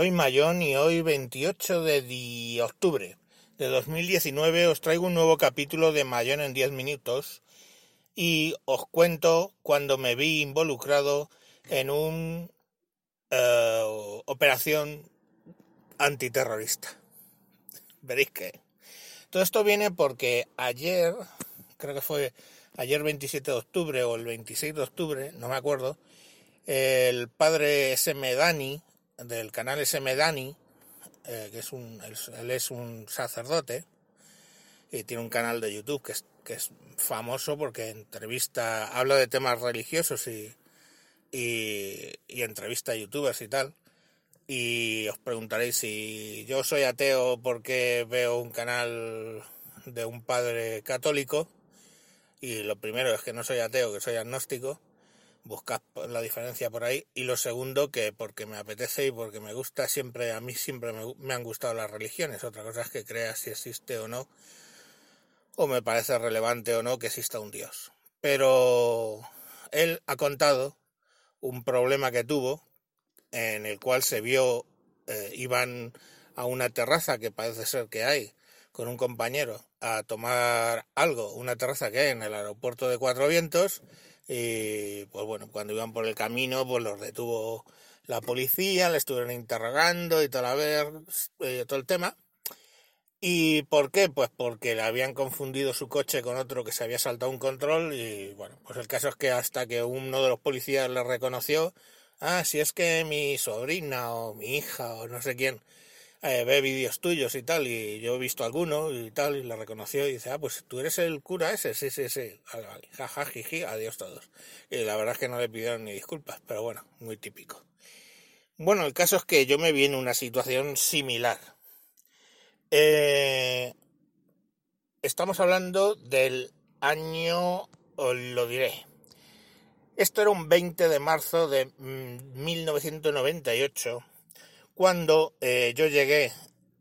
soy Mayón y hoy 28 de octubre de 2019 os traigo un nuevo capítulo de Mayón en 10 minutos y os cuento cuando me vi involucrado en una eh, operación antiterrorista. Veréis que todo esto viene porque ayer, creo que fue ayer 27 de octubre o el 26 de octubre, no me acuerdo, el padre S.M. Del canal SM Dani, eh, que es un, él es un sacerdote y tiene un canal de YouTube que es, que es famoso porque entrevista, habla de temas religiosos y, y, y entrevista a youtubers y tal. Y os preguntaréis si yo soy ateo porque veo un canal de un padre católico. Y lo primero es que no soy ateo, que soy agnóstico buscad la diferencia por ahí. Y lo segundo, que porque me apetece y porque me gusta, siempre, a mí siempre me, han gustado las religiones. Otra cosa es que creas si existe o no, o me parece relevante o no que exista un Dios. Pero él ha contado un problema que tuvo, en el cual se vio, eh, iban a una terraza que parece ser que hay, con un compañero, a tomar algo, una terraza que hay en el aeropuerto de Cuatro Vientos, y pues bueno, cuando iban por el camino, pues los detuvo la policía, le estuvieron interrogando y todo a ver, eh, todo el tema. ¿Y por qué? Pues porque le habían confundido su coche con otro que se había saltado un control y bueno, pues el caso es que hasta que uno de los policías le reconoció, ah, si es que mi sobrina o mi hija o no sé quién eh, ve vídeos tuyos y tal, y yo he visto alguno y tal, y le reconoció y dice, ah, pues tú eres el cura ese, sí, sí, sí, vale, vale, jiji, adiós todos. Y la verdad es que no le pidieron ni disculpas, pero bueno, muy típico. Bueno, el caso es que yo me vi en una situación similar. Eh, estamos hablando del año, os lo diré. Esto era un 20 de marzo de 1998 mm, cuando eh, yo llegué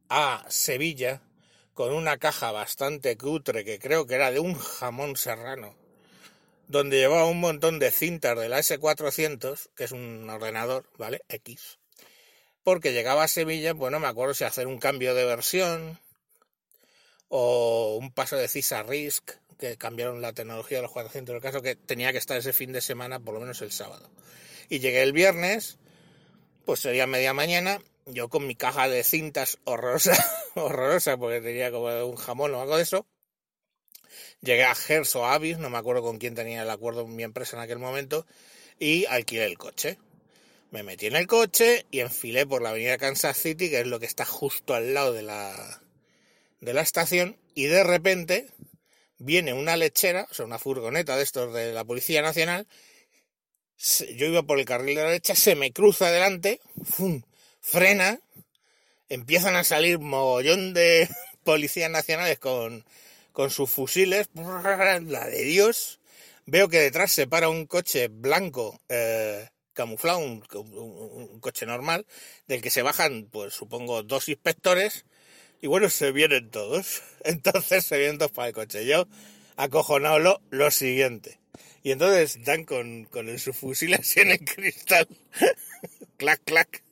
a Sevilla con una caja bastante cutre que creo que era de un jamón serrano, donde llevaba un montón de cintas de la S400, que es un ordenador, ¿vale? X. Porque llegaba a Sevilla, pues no me acuerdo si hacer un cambio de versión o un paso de CISA RISC, que cambiaron la tecnología de los 400, el caso que tenía que estar ese fin de semana, por lo menos el sábado. Y llegué el viernes, pues sería media mañana, yo con mi caja de cintas horrorosa, horrorosa, porque tenía como un jamón o algo de eso, llegué a Gers o Avis, no me acuerdo con quién tenía el acuerdo en mi empresa en aquel momento, y alquilé el coche. Me metí en el coche y enfilé por la avenida Kansas City, que es lo que está justo al lado de la, de la estación, y de repente viene una lechera, o sea, una furgoneta de estos de la Policía Nacional, yo iba por el carril de la derecha, se me cruza adelante, frena, empiezan a salir mogollón de policías nacionales con, con sus fusiles, la de Dios. Veo que detrás se para un coche blanco eh, camuflado, un, coche normal, del que se bajan, pues supongo, dos inspectores, y bueno, se vienen todos. Entonces se vienen todos para el coche. Yo, acojonado lo, siguiente. Y entonces dan con, con el así en el cristal. clac, clac.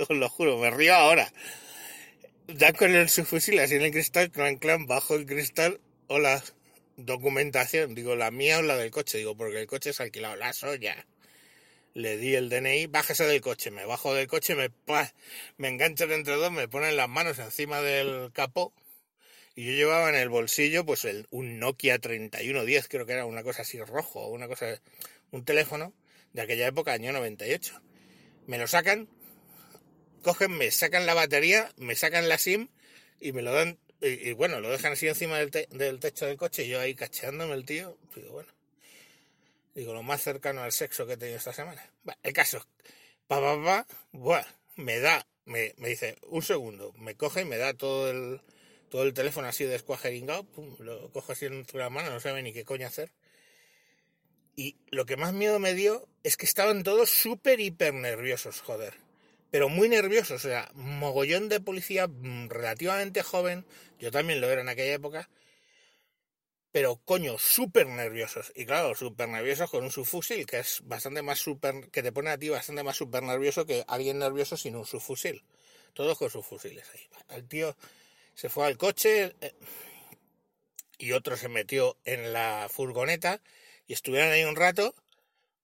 Os lo juro, me río ahora. Dan con el subfusil así en el cristal, clan, clan, bajo el cristal. Hola, documentación. Digo, la mía o la del coche. Digo, porque el coche es alquilado. La soya. Le di el DNI, bájese del coche. Me bajo del coche, me, enganchan entre dos, me ponen las manos encima del capó y yo llevaba en el bolsillo pues un Nokia 3110, creo que era una cosa así rojo, una cosa, un teléfono de aquella época, año 98. Me lo sacan, cogen, me sacan la batería, me sacan la SIM y me lo dan, y, bueno, lo dejan así encima del, del, techo del coche y yo ahí cacheándome el tío, digo, bueno, digo, lo más cercano al sexo que he tenido esta semana. el caso, pa, pa, pa, me da, me, me dice, un segundo, me coge y me da todo el todo el teléfono así descuajeringado, pum, lo cojo así en la mano, no sabe ni qué coño hacer. Y lo que más miedo me dio es que estaban todos súper hiper nerviosos, joder. Pero muy nerviosos, o sea, mogollón de policía mm, relativamente joven, yo también lo era en aquella época, pero coño, súper nerviosos. Y claro, súper nerviosos con un subfusil, que es bastante más súper, que te pone a ti bastante más súper nervioso que alguien nervioso sin un subfusil. Todos con sus fusiles ahí. El tío se fue al coche eh, y otro se metió en la furgoneta y estuvieron ahí un rato.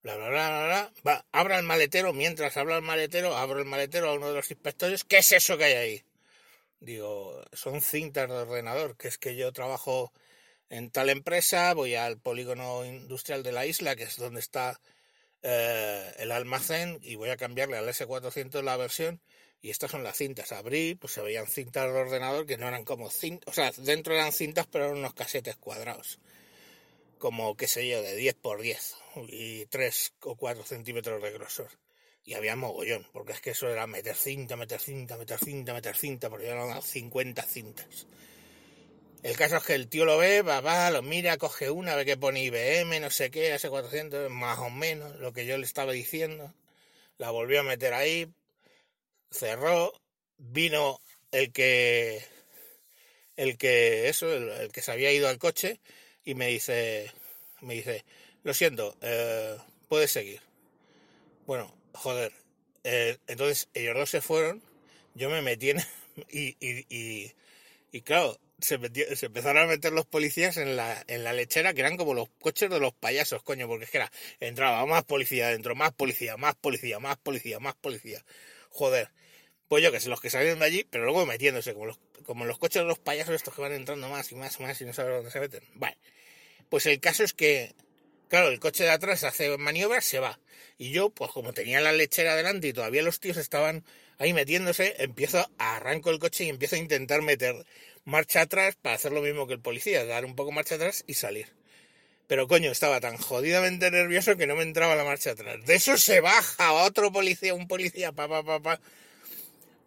Bla, bla, bla, bla, bla. Va, abra el maletero. Mientras habla el maletero, abro el maletero a uno de los inspectores. ¿Qué es eso que hay ahí? Digo, son cintas de ordenador, que es que yo trabajo en tal empresa, voy al polígono industrial de la isla, que es donde está eh, el almacén, y voy a cambiarle al S400 la versión, y estas son las cintas. Abrí, pues se veían cintas de ordenador que no eran como cintas, o sea, dentro eran cintas, pero eran unos casetes cuadrados, como, qué sé yo, de 10 por 10 y 3 o 4 centímetros de grosor. Y había mogollón, porque es que eso era meter cinta, meter cinta, meter cinta, meter cinta, porque eran 50 cintas. El caso es que el tío lo ve, va, va, lo mira, coge una, ve que pone IBM, no sé qué, hace 400, más o menos, lo que yo le estaba diciendo. La volvió a meter ahí, cerró, vino el que, el que, eso, el, que se había ido al coche y me dice, me dice, lo siento, eh, puedes seguir. Bueno, joder, eh, entonces ellos dos se fueron, yo me metí en, y, y, y, claro, se, se empezaron a meter los policías en la, en la lechera, que eran como los coches de los payasos, coño, porque es que era, entraba más policía dentro, más policía, más policía, más policía, más policía. Joder. Pues yo que sé, los que salieron de allí, pero luego metiéndose, como los, como los coches de los payasos estos que van entrando más y más y más y no saben dónde se meten. Vale. Pues el caso es que, claro, el coche de atrás hace maniobras, se va. Y yo, pues como tenía la lechera delante y todavía los tíos estaban ahí metiéndose, empiezo, arranco el coche y empiezo a intentar meter marcha atrás para hacer lo mismo que el policía, dar un poco marcha atrás y salir. Pero coño, estaba tan jodidamente nervioso que no me entraba la marcha atrás. De eso se baja otro policía, un policía, pa, pa, pa, pa.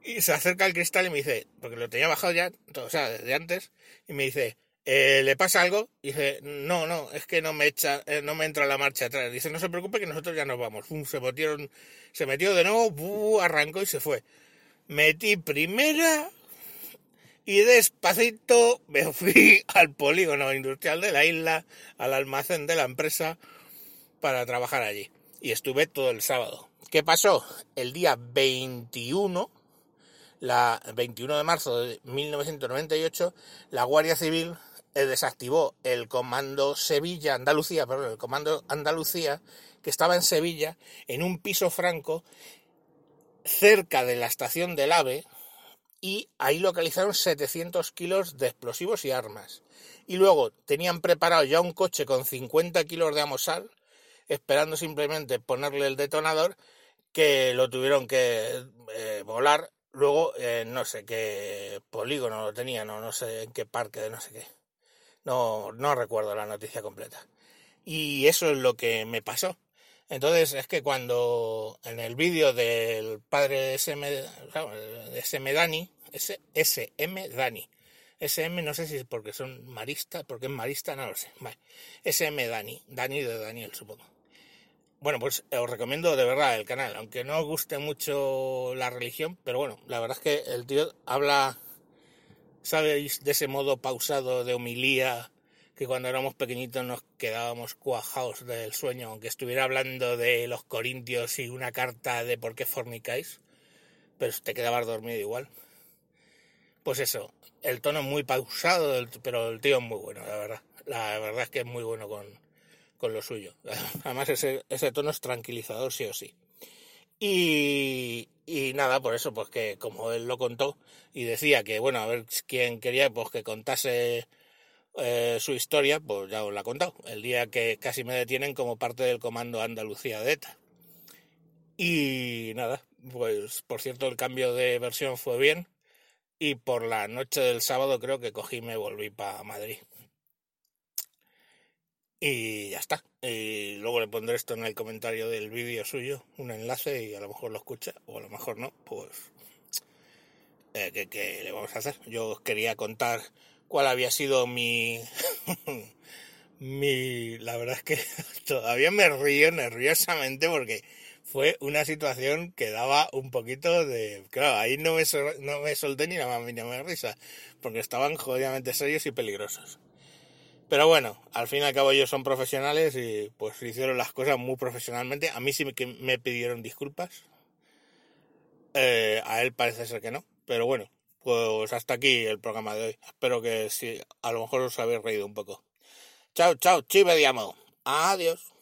Y se acerca al cristal y me dice, porque lo tenía bajado ya, o sea, desde antes, y me dice, eh, ¿le pasa algo? Y dice, no, no, es que no me echa, eh, no me entra la marcha atrás. Dice, no se preocupe que nosotros ya nos vamos. se metieron, se metió de nuevo, arrancó y se fue. Metí primera, y despacito me fui al polígono industrial de la isla, al almacén de la empresa, para trabajar allí. Y estuve todo el sábado. ¿Qué pasó? El día 21, la 21 de marzo de 1998, la Guardia Civil desactivó el comando Sevilla, Andalucía, perdón, el comando Andalucía, que estaba en Sevilla, en un piso franco, cerca de la estación del AVE, y ahí localizaron 700 kilos de explosivos y armas. Y luego tenían preparado ya un coche con 50 kilos de amosal, esperando simplemente ponerle el detonador, que lo tuvieron que eh, volar. Luego, eh, no sé qué polígono lo tenían, no, no sé en qué parque, de no sé qué. No, no recuerdo la noticia completa. Y eso es lo que me pasó. Entonces es que cuando en el vídeo del padre SM, SM Dani, SM Dani, SM no sé si es porque son maristas, porque es marista, no lo sé. Vale. SM Dani, Dani de Daniel supongo. Bueno, pues os recomiendo de verdad el canal, aunque no os guste mucho la religión, pero bueno, la verdad es que el tío habla, sabéis, de ese modo pausado de homilía que cuando éramos pequeñitos nos quedábamos cuajados del sueño, aunque estuviera hablando de los corintios y una carta de por qué fornicáis, pero te quedabas dormido igual. Pues eso, el tono es muy pausado, pero el tío es muy bueno, la verdad. La verdad es que es muy bueno con, con lo suyo. Además ese, ese tono es tranquilizador sí o sí. Y, nada, por eso, pues que como él lo contó y decía que, bueno, a ver quién quería pues que contase eh, su historia, pues ya os la he contado, el día que casi me detienen como parte del comando Andalucía de ETA. Y nada, pues por cierto el cambio de versión fue bien y por la noche del sábado creo que cogí y me volví para Madrid. Y ya está. Y luego le pondré esto en el comentario del vídeo suyo, un enlace y a lo mejor lo escucha o a lo mejor no, pues eh, ¿qué, ¿qué, le vamos a hacer? Yo os quería contar cuál había sido mi... mi... La verdad es que todavía me río nerviosamente porque fue una situación que daba un poquito de... Claro, ahí no me, no me solté ni la más mínima risa, porque estaban jodidamente serios y peligrosos. Pero bueno, al fin y al cabo ellos son profesionales y pues hicieron las cosas muy profesionalmente. A mí sí que me pidieron disculpas. Eh, a él parece ser que no. Pero bueno, pues hasta aquí el programa de hoy. Espero que sí, a lo mejor os habéis reído un poco. Chao, chao, ci vediamo. Adiós.